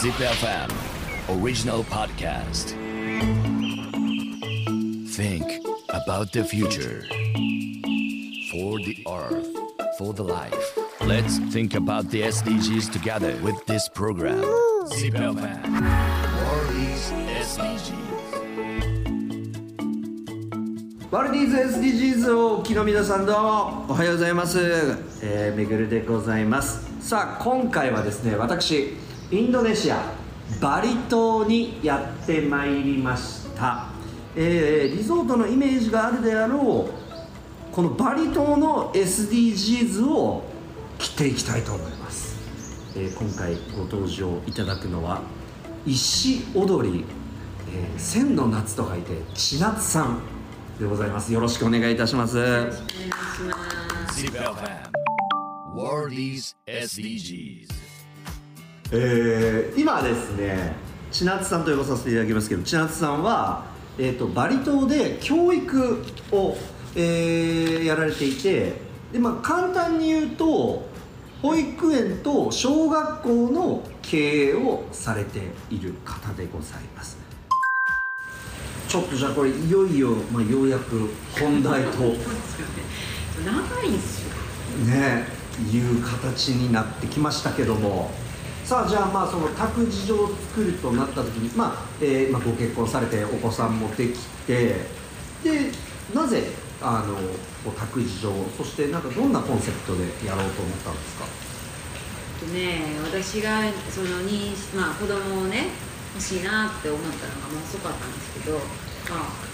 ZipFM Original Podcast Think about the future For the earth For the life Let's think about the SDGs together with this program ZipFM World is SDGs ワルディーズ SDGs をおきの皆さんどうもおはようございます、えー、めぐるでございますさあ今回はですね私インドネシアバリ島にやってまいりました、えーリゾートのイメージがあるであろうこのバリ島の SDGs を切っていきたいと思います、えー今回ご登場いただくのは石踊り、えー千の夏と書いて千夏さんでございます。よろしくお願いいたします。ZipFM World is SDGs えー今ですね千夏さんと呼ばさせていただきますけど千夏さんは、えー、とバリ島で教育を、えーやられていてで、まあ、簡単に言うと保育園と小学校の経営をされている方でございます。ちょっとじゃあこれいよいよ、まあ、ようやく本題と 長いんですよ。ねいう形になってきましたけどもさあじゃあまあその託児所を作るとなった時に、まあえーまあ、ご結婚されてお子さんもできてでなぜあのこう託児所をそしてなんかどんなコンセプトでやろうと思ったんですか？えっとね私がそのにまあ子供をね欲しいなって思ったのがもう遅かったんですけどまあ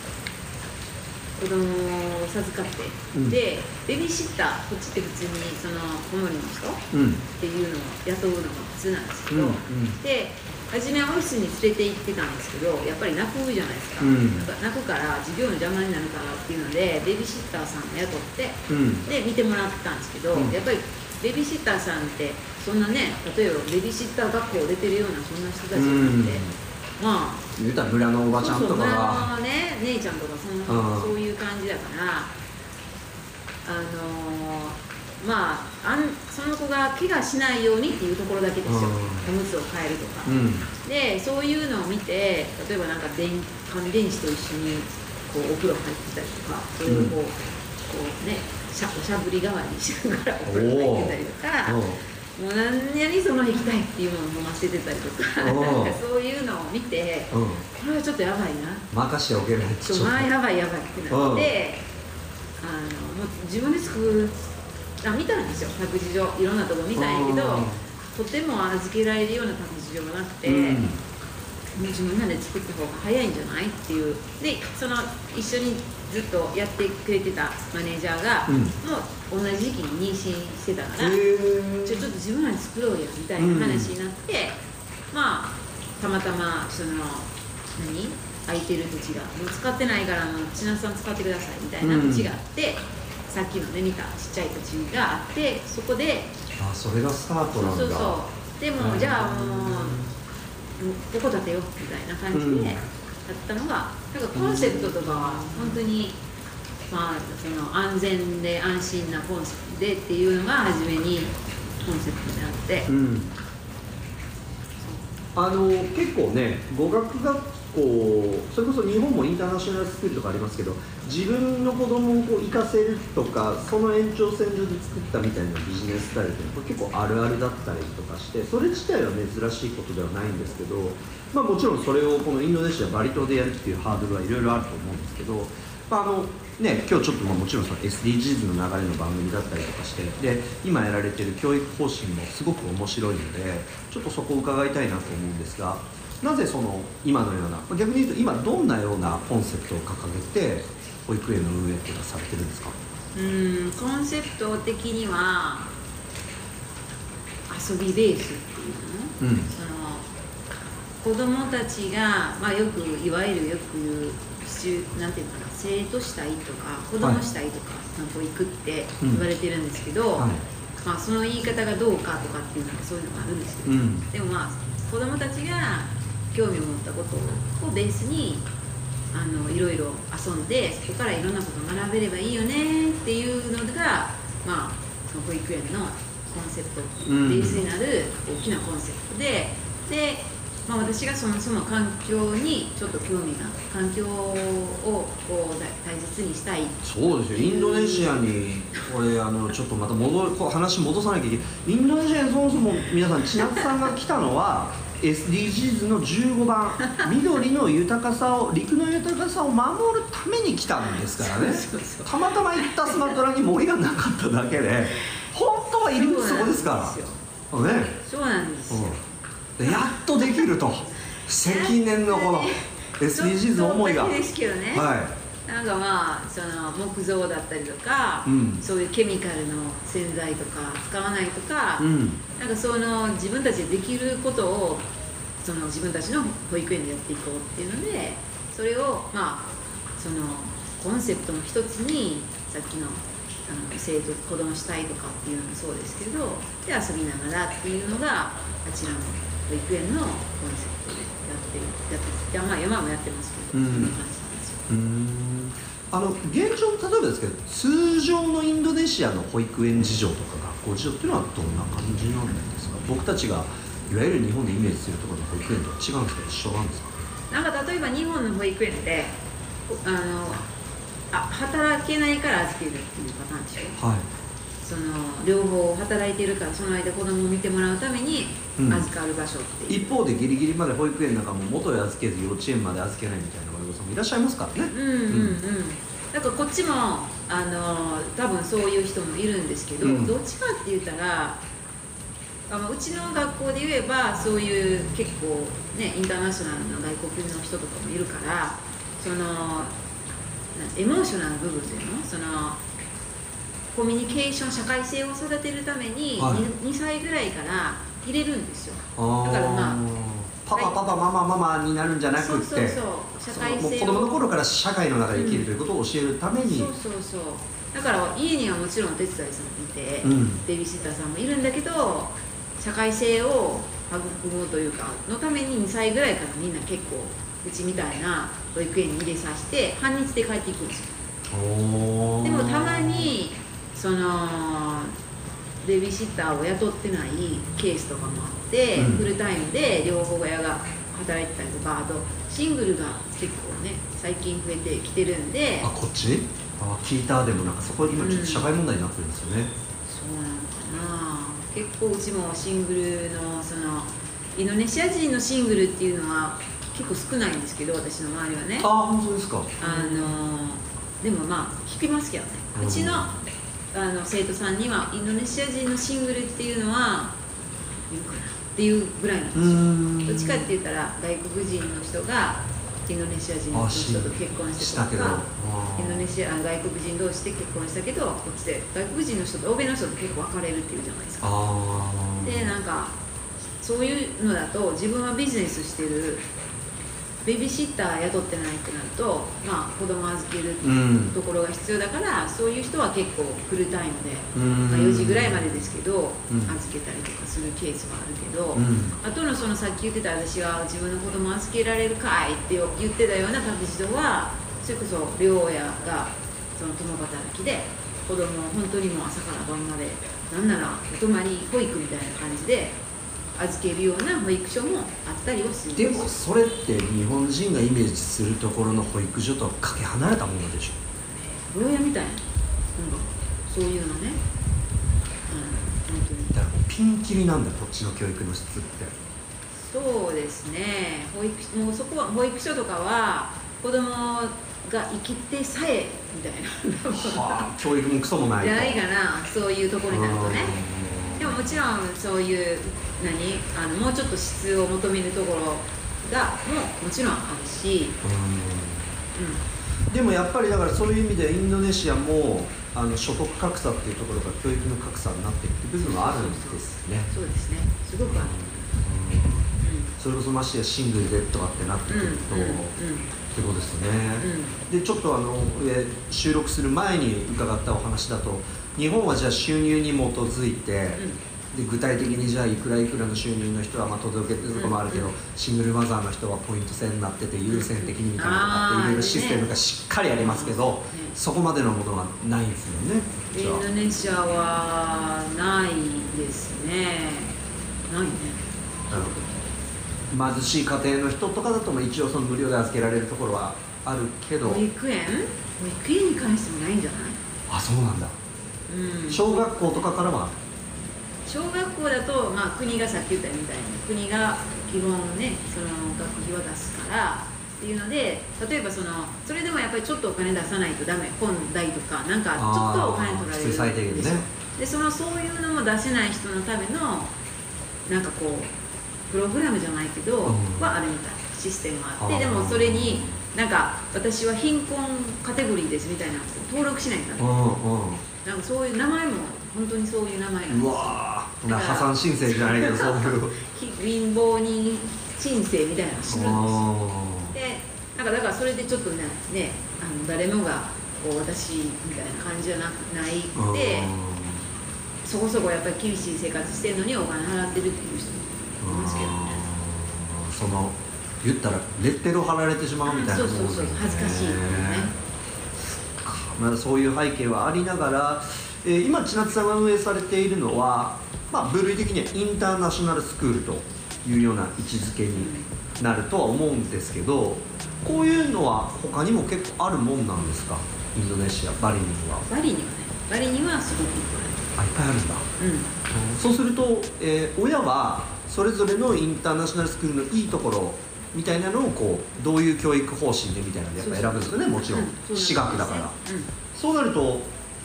子供を授かって、うんでベビーシッターこっちって普通にその子守の人うん。っていうのを雇うのが普通なんですけど、うんうん。で初めはオフィスに連れて行ってたんですけどやっぱり泣くじゃないですか、うん。泣くから授業の邪魔になるからっていうのでベビーシッターさんを雇ってうん。で見てもらってたんですけど、うん。やっぱりベビーシッターさんってそんなね例えばベビーシッター学校出てるようなそんな人たちじゃなくて、まあ言うたら村のおばちゃんとかが。村のね姉ちゃんとかそんな、うん。そういう感じだから。あのーまああんその子が怪我しないようにっていうところだけですよ、うん。おむつを変えるとか、うん。でそういうのを見て例えばなんか電乾電池と一緒にこうお風呂入ってたりとかそういうこう,、こうねおしゃぶり代わりにしながらお風呂入ってたりとか。もう何やにその液体っていうものを飲ませてたりとかなんかそういうのを見てうん。うんこれはちょっとやばいな。任しておけないってそうまあやばいやばいってなって、あのもう自分で作るあ見たんですよ。託児所いろんなとこ見たんやけどとても預けられるような託児所がなくて、うん。もう自分らで作った方が早いんじゃないっていう。でその一緒にずっとやってくれてたマネージャーが、うん。もう同じ時期に妊娠してたから、へー。じゃあちょっと自分らで作ろうよみたいな話になって、まあたまたまその何？空いてる土地がもう使ってないからあの千夏さん使ってくださいみたいな土地があって、さっきのね見たちっちゃい土地があってそこであそれがスタートなんだ。そうそうでも、うんじゃあもうもうここ建てようみたいな感じうん。でやったのが、なんかコンセプトとかは本当に、まあ、その安全で安心なコンセプトでっていうのが初めにコンセプトであって、うんあの結構ね語学学校それこそ日本もインターナショナルスクールとかありますけど自分の子供をこう行かせるとかその延長線上で作ったみたいなビジネススタイルっていうのはこれ結構あるあるだったりとかしてそれ自体は珍しいことではないんですけど、まあ、もちろんそれをこのインドネシアバリ島でやるっていうハードルはいろいろあると思うんですけど、まああのね、今日ちょっとまあもちろんその SDGs の流れの番組だったりとかしてで今やられてる教育方針もすごく面白いのでちょっとそこを伺いたいなと思うんですがなぜその今のようなまあ逆に言うと今どんなようなコンセプトを掲げて保育園の運営っていうのはされてるんですか？うんコンセプト的には遊びベースっていうの、うん。その子供たちが、まあ、よくいわゆるよく言うなんていうのかな？生徒したいとか子供したいとか、なんか行くって言われてるんですけど、はい。まあ、その言い方がどうかとかっていうのはそういうのがあるんですけど、うん。でもまあ子供たちが興味を持ったことをベースにあのいろいろ遊んでそこからいろんなことを学べればいいよねっていうのが、まあ、その保育園のコンセプト、うん。ベースになる大きなコンセプトでで、まあ、私がそのその環境にちょっと興味が環境をこう大大切にしたい。そうですよ。インドネシアにこれあのちょっとまた戻るこう話戻さなきゃいけない。インドネシアにそもそも皆さん千夏さんが来たのは SDGs の15番。緑の豊かさを陸の豊かさを守るために来たんですからね。たまたま行ったスマトラに森がなかっただけで本当は入り口そこですからねそうなんですよう。んでやっとできると。積年のこの SDGs の思いが。ね、はなんかまあその木造だったりとか、うん。そういうケミカルの洗剤とか使わないとか、いうん。なんかその自分たちでできることをその自分たちの保育園でやっていこうっていうのでそれをまあそのコンセプトの一つにさっきのあの生徒子供主体とかっていうのもそうですけどで遊びながらっていうのがあちらの保育園のコンセプトでやってるやってまあ山もやってますけど、うん。そんな感じなんですよ。あの現状例えばですけど通常のインドネシアの保育園事情とか学校事情っていうのはどんな感じなんですか？僕たちがいわゆる日本でイメージするところの保育園とは違うんですか？一緒なんですか？なんか例えば日本の保育園ってあのあ働けないから預けるっていうパターンでしょ？はい。その両方働いてるからその間子供を見てもらうためにうん。預かる場所っていう、一方でギリギリまで保育園なんかも元へ預けず幼稚園まで預けないみたいな親御さんもいらっしゃいますからね。うんうんうん。だからこっちもあの多分そういう人もいるんですけど、うん。どっちかって言ったらあのうちの学校で言えばそういう結構ねインターナショナルな外国の人とかもいるからそのなエモーショナル部分っていうの？そのコミュニケーション社会性を育てるために 2,、はい。2歳ぐらいから入れるんですよ。だからまあパパパパママママになるんじゃなくってそうそうそう。社そ会性子供の頃から社会の中で生きるということを教えるために、そうそうそう。だから家にはもちろんお手伝いさんもいて、うん。ベビーシッターさんもいるんだけど社会性を育むというかのために2歳ぐらいからみんな結構うちみたいな保育園に入れさせて半日で帰っていくんですよ。でもたまにそのベビーシッターを雇ってないケースとかもあって、うん。フルタイムで両方親が働いてたりとかあとシングルが結構ね最近増えてきてるんであこっち？あ聞いた。でもなんかそこ今ちょっと社会問題になってるんですよね、そうなのかな。結構うちもシングルのそのインドネシア人のシングルっていうのは結構少ないんですけど私の周りはね。ああ本当ですか。あのでもまあ聞きますけどね。うん。うちのあの生徒さんにはインドネシア人のシングルっていうのはいるかなっていうぐらいなんですうよどっちかって言ったら外国人の人がインドネシア人の人と結婚してしたとかインドネシア外国人同士で結婚したけどこっちで外国人の人と欧米の人と結構別れるっていうじゃないですか。でなんかそういうのだと自分はビジネスしてるベビーシッター雇ってないってなるとまあ子供預けるうん。ところが必要だからそういう人は結構フルタイムで、うん。まあ、4時ぐらいまでですけど、うん。預けたりとかするケースはあるけど、うん。あとのそのさっき言ってた私が自分の子供預けられるかいって言ってたようなパクチドはそれこそ両親がその共働きで子供を本当にもう朝から晩までなんならお泊まり保育みたいな感じで預けるような保育所もあったりはするんでもそれって日本人がイメージするところの保育所とはかけ離れたものでしょ牢屋みたいな。なんかそういうのね、うん、本当に。だからもうピンキリなんだよこっちの教育の質って。そうですね。保育もうそこは保育所とかは子供が生きてさえみたいな。はあ教育もクソもないと。じ ゃないかな。そういうところになるとね。でももちろんそういう何？あのもうちょっと質を求めるところがももちろんあるし、うん。でもやっぱりだからそういう意味でインドネシアもあの所得格差っていうところが教育の格差になっていく部分はあるんですね。うん、そうですね。すごくある、それこそましてやシングルでとかってなってくうんうんると、うん。ってことですね、うん。でちょっとあのえ収録する前に伺ったお話だと日本はじゃあ収入に基づいて、で具体的にじゃあいくらいくらの収入の人はまあ届けてるとかもあるけど、うんシングルマザーの人はポイント制になってて優先的にみたいなのとかっていろいろシステムがしっかりありますけど、ねそこまでのものはないんですよねインドネシアはないですね。ないね。なるほ貧しい家庭の人とかだとまあ一応その無料で預けられるところはあるけど。保育園？保育園に関してもないんじゃない？あそうなんだ。うん。小学校とかからは小学校だと、まあ、国がさっき言ったみたいに国が基本ねその学費を出すからっていうので例えばそのそれでもやっぱりちょっとお金出さないとダメ本代とかなんかちょっとお金取られる最低限ね。でそのそういうのも出せない人のためのなんかこうプログラムじゃないけど、うん。はあるみたいシステムがあってでもそれになんか私は貧困カテゴリーですみたいな登録しないとダメ。うんうん。なんかそういう名前も本当にそういう名前なんですうよわー。な破産申請じゃないけどそういうひ貧乏人申請みたいなのをするんですよ。あでなんかだからそれでちょっとねねあの誰もがこう私みたいな感じじゃなくないーでうんそこそこやっぱり厳しい生活してるのにお金払ってるっていう人もいますけどね。その言ったらレッテルを貼られてしまうみたいなそうそうそう恥ずかしいね。まあ、そういう背景はありながら、えー今千夏さんが運営されているのは、まあ、部類的にはインターナショナルスクールというような位置づけになるとは思うんですけどこういうのは他にも結構あるもんなんですか？インドネシアバリには。バリにはね。バリにはすごくいっあいっぱいあるんだ。ぱいうん。そうすると、えー親はそれぞれのインターナショナルスクールのいいところみたいなのをこうどういう教育方針でみたいなのでやっぱ選ぶんですよねもちろん。うん。私学だから。うん。そうなると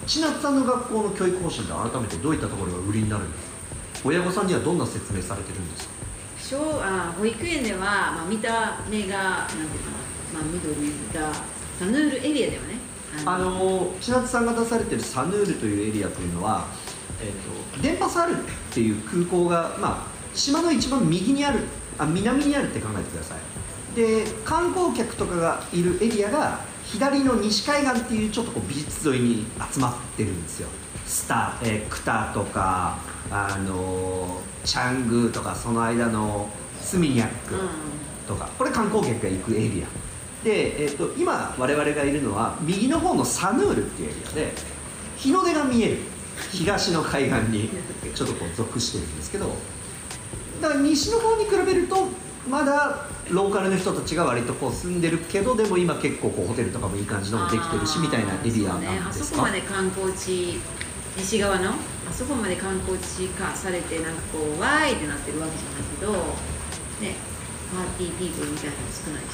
千夏さんの学校の教育方針って改めてどういったところが売りになるんですか？親御さんにはどんな説明されてるんですか？小あ保育園では、まあ、見た目がなんていうかな、まあ、緑がサヌールエリアではね。あの千夏さんが出されてるサヌールというエリアというのは、えー、と電波サルっていう空港が、まあ、島の一番右にあるあ南にあるって考えてください。で観光客とかがいるエリアが左の西海岸っていうちょっとこう美術沿いに集まってるんですよ。スタ、えークタとかあのチャングーとかその間のスミニャック、うとか。これ観光客が行くエリア。で、えー、と今我々がいるのは右の方のサヌールっていうエリアで日の出が見える。東の海岸にちょっとこう属してるんですけど。だから西の方に比べるとまだローカルの人たちが割とこう住んでるけどでも今結構こうホテルとかもいい感じのもできてるしみたいなエリアなんですか？そこまで観光地西側のあそこまで観光地化されてなんかこうわーいってなってるわけじゃないけどねパーティーピープルみたいなの少ないし。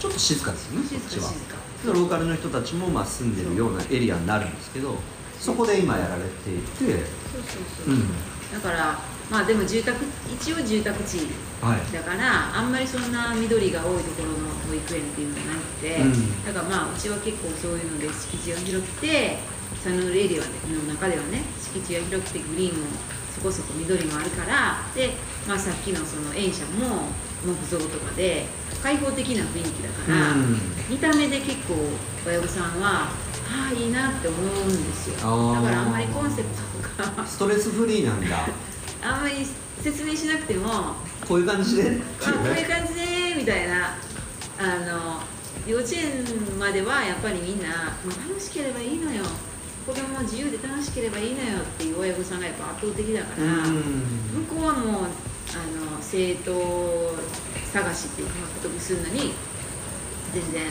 ちょっと静かですよね静こっちは。か静か。ローカルの人たちもまあ住んでるようなエリアになるんですけどそこで今やられていて。そうそうそう、うん。だからまあでも住宅一応住宅地はい。だからあんまりそんな緑が多いところの保育園っていうのがなくて、うん。だからまあうちは結構そういうので敷地が広くてサヌールエリアの中ではね敷地が広くてグリーンもそこそこ緑もあるからで、まあ、さっきのその園舎も木造とかで開放的な雰囲気だから、うん。見た目で結構親御さんはああいいなって思うんですよ。だからあんまりコンセプトとかストレスフリーなんだ あんまり説明しなくてもこういう感じで？あこういうね感じでみたいな。あの幼稚園まではやっぱりみんなもう楽しければいいのよ。子供も自由で楽しければいいのよっていう親御さんがやっぱ圧倒的だから、向こうはもうあの生徒探しっていう獲得するのに全然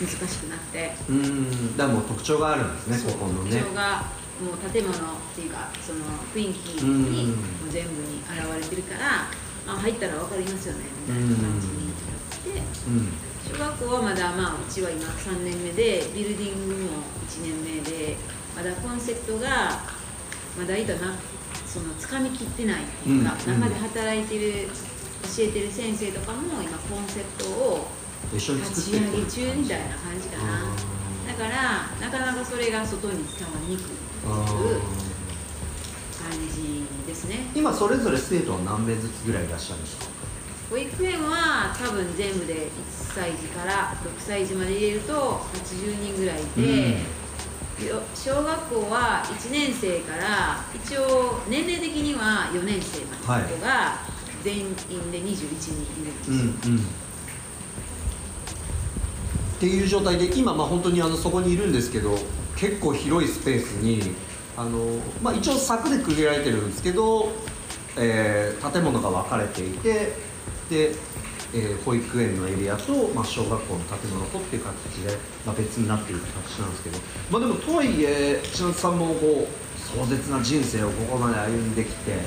難しくなって。うん。うんだからもう特徴があるんですねここのね。特徴がもう建物っていうかその雰囲気うんにもう全部に現れてるから、あ入ったら分かりますよねみたいな感じになってうん。小学校はまだまあうちは今3年目でビルディングも1年目でまだコンセプトがまだいたなその掴みきってないっていうか、中で働いてる教えてる先生とかも今コンセプトを立ち上げ中みたいな感じかな。だからなかなかそれが外に伝わりにくいいうあ感じですねー今それぞれ生徒は何名ずつぐらいいらっしゃるんですか？保育園は多分全部で1歳児から6歳児まで入れると80人ぐらいで、よ小学校は1年生から一応年齢的には4年生までの子が全員で21人いるんですよ、うんうんっていう状態で今まあ本当にあのそこにいるんですけど結構広いスペースにあの、まあ、一応柵で区切られてるんですけどえー建物が分かれていてで、えー保育園のエリアと、まあ、小学校の建物とっていう形で、まあ、別になっている形なんですけど、まあ、でもとはいえ千夏さんもこう壮絶な人生をここまで歩んできて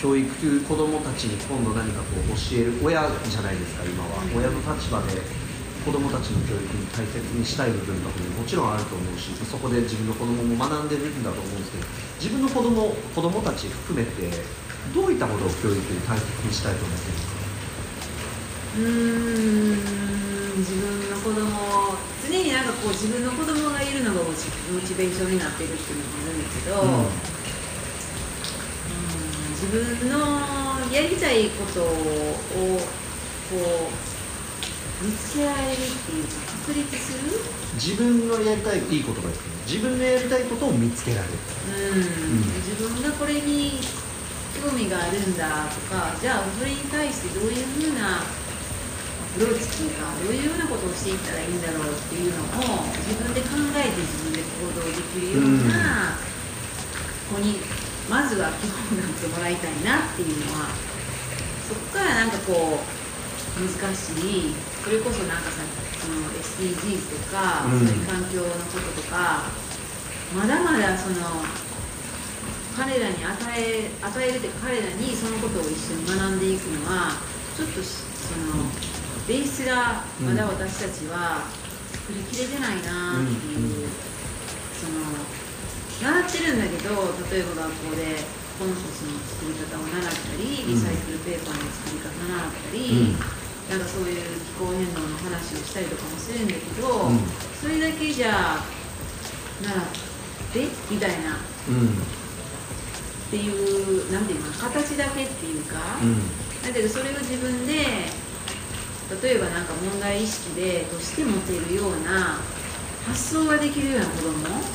教育という子どもたちに今度何かこう教える親じゃないですか今は、親の立場で子どもたちの教育に大切にしたい部分とかももちろんあると思うしそこで自分の子どもも学んでるんだと思うんですけど自分の子ども子どもたち含めてどういったことを教育に大切にしたいと思ってるんですか？うーん自分の子供常になんかこう自分の子供がいるのがモチモチベーションになってるっていうのもあるんだけど、うん自分のやりたいことをこう見つけられるっていうか確立する？自分のやりたいいい言葉ですね。自分のやりたいことを見つけられる。うん、自分がこれに興味があるんだとかじゃあそれに対してどういうふうなアプローチっていうかどういうようなことをしていったらいいんだろうっていうのを自分で考えて自分で行動できるような子にまずは基本になってもらいたいなっていうのはそこからなんかこう難しい。それこそなんかさその SDGs とか、うん。そういう環境のこととかまだまだその彼らに与え与えるっていうか彼らにそのことを一緒に学んでいくのはちょっとしそのベースがまだ私たちは作りきれてないなっていう、その習ってるんだけど例えば学校でコンポスの作り方を習ったりリサイクルペーパーの作り方を習ったり、なんかそういう気候変動の話をしたりとかもするんだけど、うん。それだけじゃ習ってみたいな。うん。っていうなんていうの形だけっていうか、うん。だけどそれを自分で例えばなんか問題意識でとして持てるような発想ができるような子供？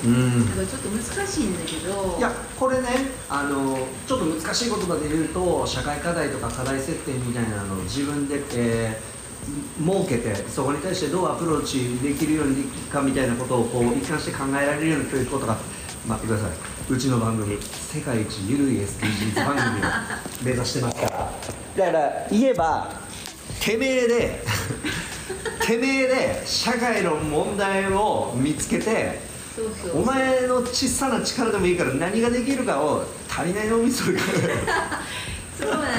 うん。なんかちょっと難しいんだけど。いやこれねあのちょっと難しい言葉で言うと社会課題とか課題設定みたいなのを自分で、えー設けてそこに対してどうアプローチできるようにできるかみたいなことをこう一貫して考えられるような教育ことが待ってください。うちの番組世界一ゆるい SDGs 番組を目指してますから。だから言えばてめえでてめえで社会の問題を見つけてお前の小さな力でもいいから何ができるかを足りない脳みそがそうなのね。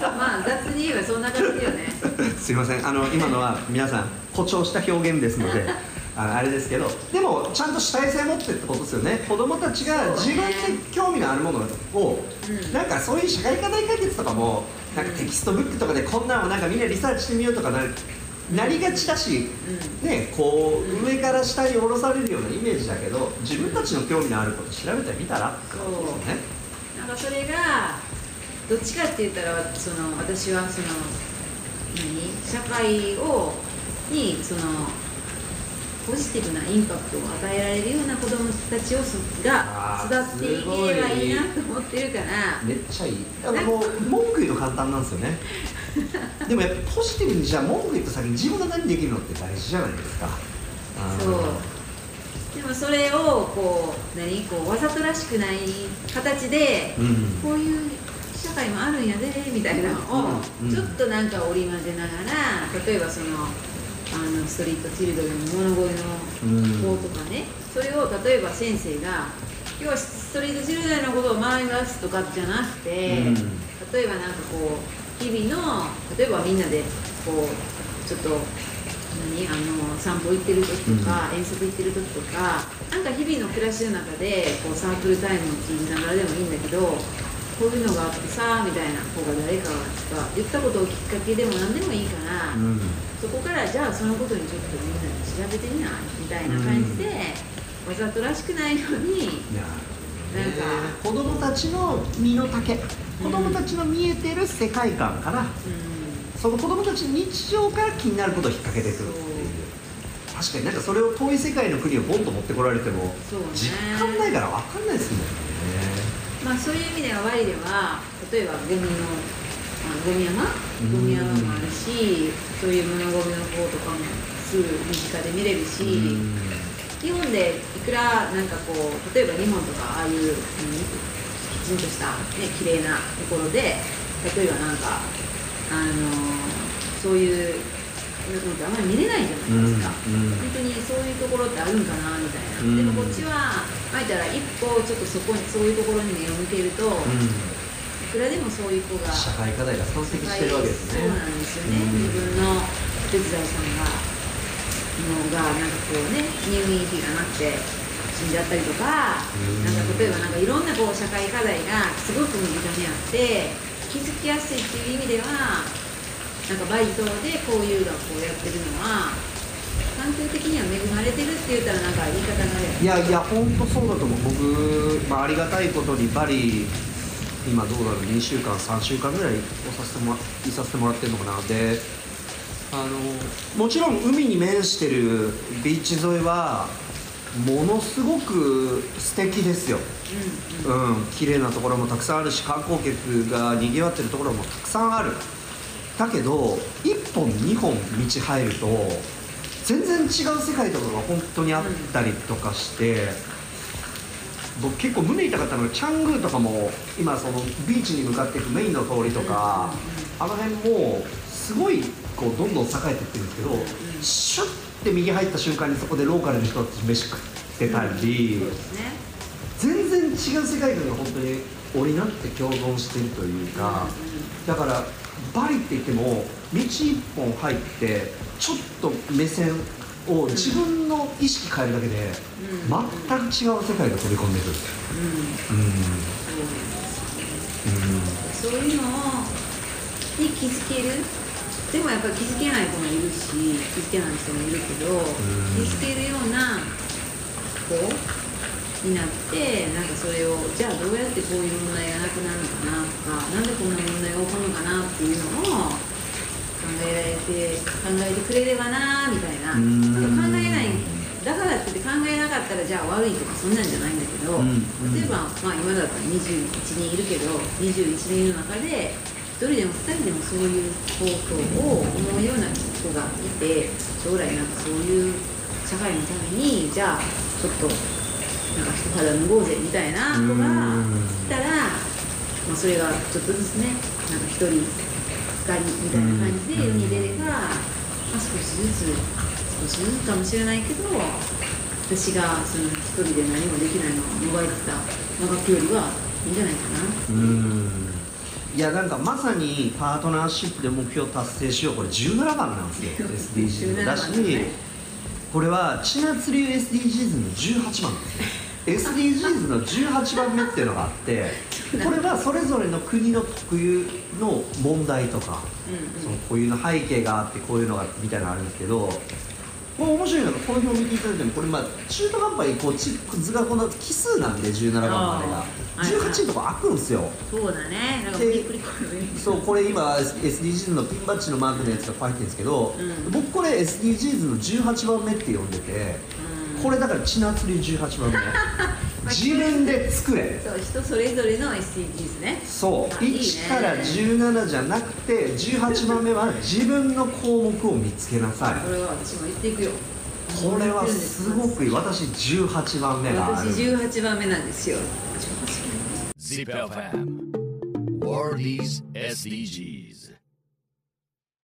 まあ雑に言えばそんな感じよね。すいません。あの今のは皆さん誇張した表現ですので あのあれですけどでもちゃんと主体性持ってってことですよね。子供たちが自分で興味のあるものを、うん。なんかそういう社会課題解決とかもなんかテキストブックとかでこんなんをなんかみんなリサーチしてみようとかななりがちだし、ね、こう上から下に下ろされるようなイメージだけど自分たちの興味のあること調べてみたらってことですよね。なんかそれがどっちかって言ったらその私はその何？社会をにそのポジティブなインパクトを与えられるような子供たちをそが育っていければいいなと思ってるから。めっちゃいい。だからもう文句言うの簡単なんですよね でもやっぱポジティブにじゃあ文句言った先に自分が何できるのって大事じゃないですか。そう。でもそれをこう何こうわざとらしくない形で、うん。こういう社会もあるんやでみたいなのをうん。ちょっとなんか織り交ぜながら例えばそのあのストリートチルドレンの物乞いの子とかね、それを例えば先生が要はストリートチルドレンのことを学び出すとかじゃなくて、うん。例えばなんかこう日々の例えばみんなでこうちょっと何あの散歩行ってる時とか、遠足行ってる時とかなんか日々の暮らしの中でこうサークルタイムを通じながらでもいいんだけどこういうのがあってさみたいな子が誰かが言ったことをきっかけでも何でもいいから、うん。そこからじゃあそのことにちょっとみんなで調べてみないみたいな感じで、わざとらしくないのになんか子供たちの身の丈子供たちの見えてる世界観から、うん。その子供たちの日常から気になることを引っ掛けてくるっていう。確かになんかそれを遠い世界の国をボンと持ってこられてもそうね。実感ないから分かんないですもんね。まあそういう意味ではワイでは例えばゴミのゴミ山？うん。ゴミ山もあるしそういう物ゴミの方とかもすぐ身近で見れるし、日本でいくらなんかこう例えば日本とかああいう何基地ちんとした、ね、綺麗なところで例えばなんか、あのーそういうのってあんまり見れないじゃないですか、うんうん。本当にそういうところってあるんかなみたいな、うん。でもこっちはあえたら一歩ちょっとそこにそういうところに目を向けると、いくらでもそういう子が社会課題が山積してるわけですね。そうなんですよね、うん。自分のお手伝いさんがのがなんかこうね入院費がなくて死んじゃったりとか、うん。なんか例えばなんかいろんなこう社会課題がすごく身近にあって気づきやすいっていう意味ではなんかバイトでこういう学校をやってるのは環境的には恵まれてるって言ったらなんか言い方がいやいや本当そうだと思う。僕、まあ、ありがたいことにバリ今どうだろう2週間3週間ぐらいおさせてもらいさせてもらってるのかな。であのもちろん海に面してるビーチ沿いはものすごく素敵ですよ。うんうん。綺麗なところもたくさんあるし観光客がにぎわってるところもたくさんある。だけど1本2本道入ると全然違う世界とかが本当にあったりとかして、僕結構胸痛かったのがチャングーとかも今そのビーチに向かっていくメインの通りとか、あの辺もすごいこうどんどん栄えていってるんですけど、シュッて右入った瞬間にそこでローカルの人たち飯食ってたり。そうですね全然違う世界観が本当に織りなって共存しているというか、だからバリって言っても道一本入ってちょっと目線を自分の意識変えるだけでうん全く違う世界が飛び込んでくる。うん。うん。そういうのに気づけるでもやっぱり気づけない子もいるし気づけない人もいるけど、気づけるような子になってなんかそれをじゃあどうやってこういう問題がなくなるのかなとかなんでこんな問題が起こるのかなっていうのを考えられて考えてくれればなみたいな。うん。なんか考えないだからって言って考えなかったらじゃあ悪いとかそんなんじゃないんだけど、うん。例えば、まあ、今だったら21人いるけど21人の中で1人でも2人でもそういうことを思うような人がいて将来なんかそういう社会のためにじゃあちょっとなんか一肌脱ごうぜみたいな子がいたら、まあ、それがちょっとずつねなんか1人2人みたいな感じで世に出れば、まあ、少しずつ少しずつかもしれないけど私がその一人で何もできないのを逃れてた長くよりはいいんじゃないかな。うんいやなんかまさにパートナーシップで目標達成しよう。これ17番なんですよ。SDGs の。だし17番ね。これは千夏流 SDGs の18番ですよ。SDGs の18番目っていうのがあってこれはそれぞれの国の特有の問題とかうん。その固有の背景があってこういうのがみたいなのあるんですけどこれ面白いのがこの表を見ていただいてもこれまあ中途半端にこうち図がこの奇数なんで17番までが。あーはいはい。18のとこ開くんですよ。そうだね。なんかそうこれ今 SDGs のピンバッジのマークのやつが書いてるんですけど、うん。僕これ SDGs の18番目って呼んでて、うん。これだから血夏流18番目 自分で作れ。そう人それぞれの SDGs ね。そう。あいいね。1から17じゃなくて18番目は自分の項目を見つけなさい。これは私も言っていくよ。これはすごくいい。私18番目があ私る18番目なんですよ。Zip FM World is SDGs